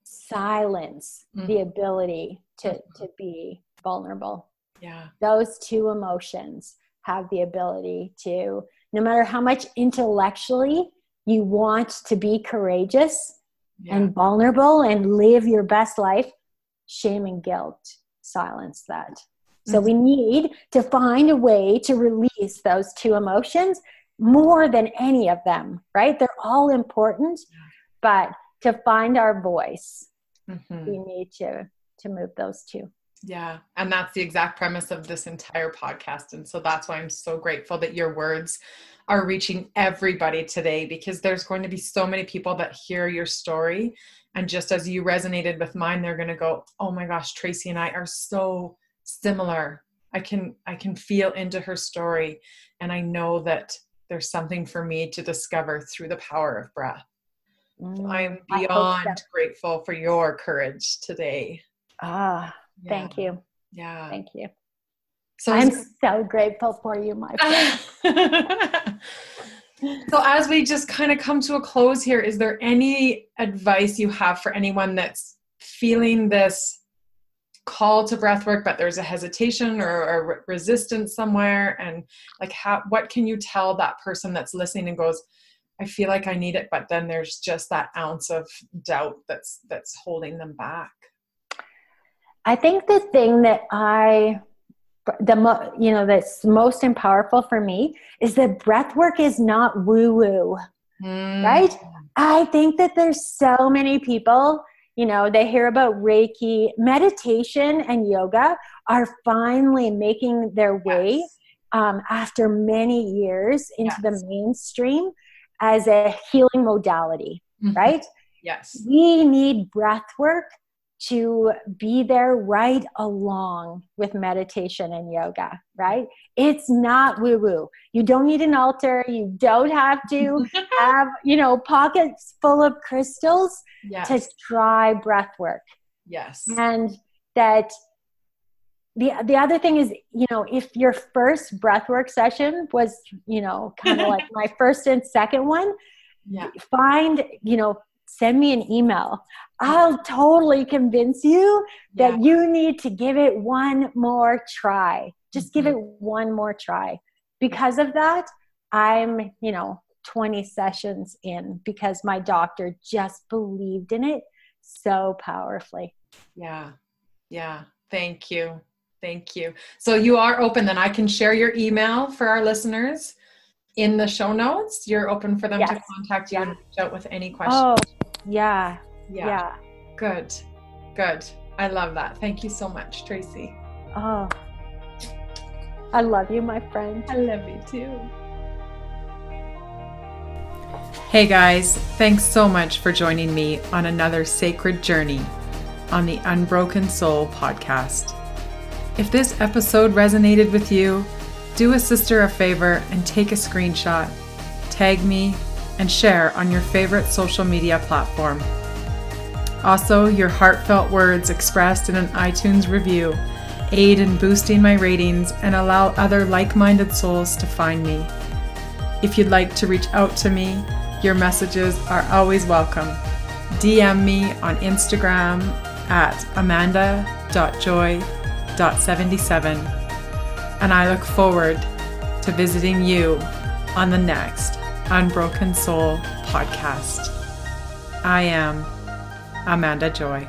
silence mm-hmm. the ability to to be vulnerable. Yeah. Those two emotions have the ability to, no matter how much intellectually you want to be courageous yeah. and vulnerable and live your best life, shame and guilt silence that. Mm-hmm. So we need to find a way to release those two emotions more than any of them, right? They're all important, but to find our voice, mm-hmm. we need to to move those two. Yeah. And that's the exact premise of this entire podcast. And so that's why I'm so grateful that your words are reaching everybody today because there's going to be so many people that hear your story. And just as you resonated with mine, they're going to go, oh my gosh, Tracy and I are so similar. I can I can feel into her story and I know that there's something for me to discover through the power of breath. Mm, I'm beyond so. grateful for your courage today. Ah, yeah. Thank you. Yeah. Thank you. So I'm so grateful for you, my [laughs] friend. so as we just kind of come to a close here, is there any advice you have for anyone that's feeling this call to breath work, but there's a hesitation or a resistance somewhere? And like how what can you tell that person that's listening and goes, I feel like I need it, but then there's just that ounce of doubt that's that's holding them back? I think the thing that I the mo- you know that's most powerful for me is that breath work is not woo woo mm. right i think that there's so many people you know, they hear about Reiki. Meditation and yoga are finally making their way yes. um, after many years into yes. the mainstream as a healing modality, mm-hmm. right? Yes. We need breath work to be there right along with meditation and yoga, right? It's not woo woo. You don't need an altar. You don't have to [laughs] have, you know, pockets full of crystals yes. to try breath work. Yes. And that the the other thing is, you know, if your first breathwork session was, you know, kind of [laughs] like my first and second one, yeah. find, you know, send me an email. I'll totally convince you that yeah. you need to give it one more try. Just mm-hmm. give it one more try. Because of that, I'm, you know, 20 sessions in because my doctor just believed in it so powerfully. Yeah. Yeah. Thank you. Thank you. So you are open, then I can share your email for our listeners in the show notes. You're open for them yes. to contact you yeah. and reach out with any questions. Oh, yeah. Yeah. Yeah. Good. Good. I love that. Thank you so much, Tracy. Oh, I love you, my friend. I love you too. Hey guys, thanks so much for joining me on another sacred journey on the Unbroken Soul podcast. If this episode resonated with you, do a sister a favor and take a screenshot, tag me, and share on your favorite social media platform. Also, your heartfelt words expressed in an iTunes review aid in boosting my ratings and allow other like minded souls to find me. If you'd like to reach out to me, your messages are always welcome. DM me on Instagram at amanda.joy.77 and I look forward to visiting you on the next Unbroken Soul podcast. I am Amanda Joy.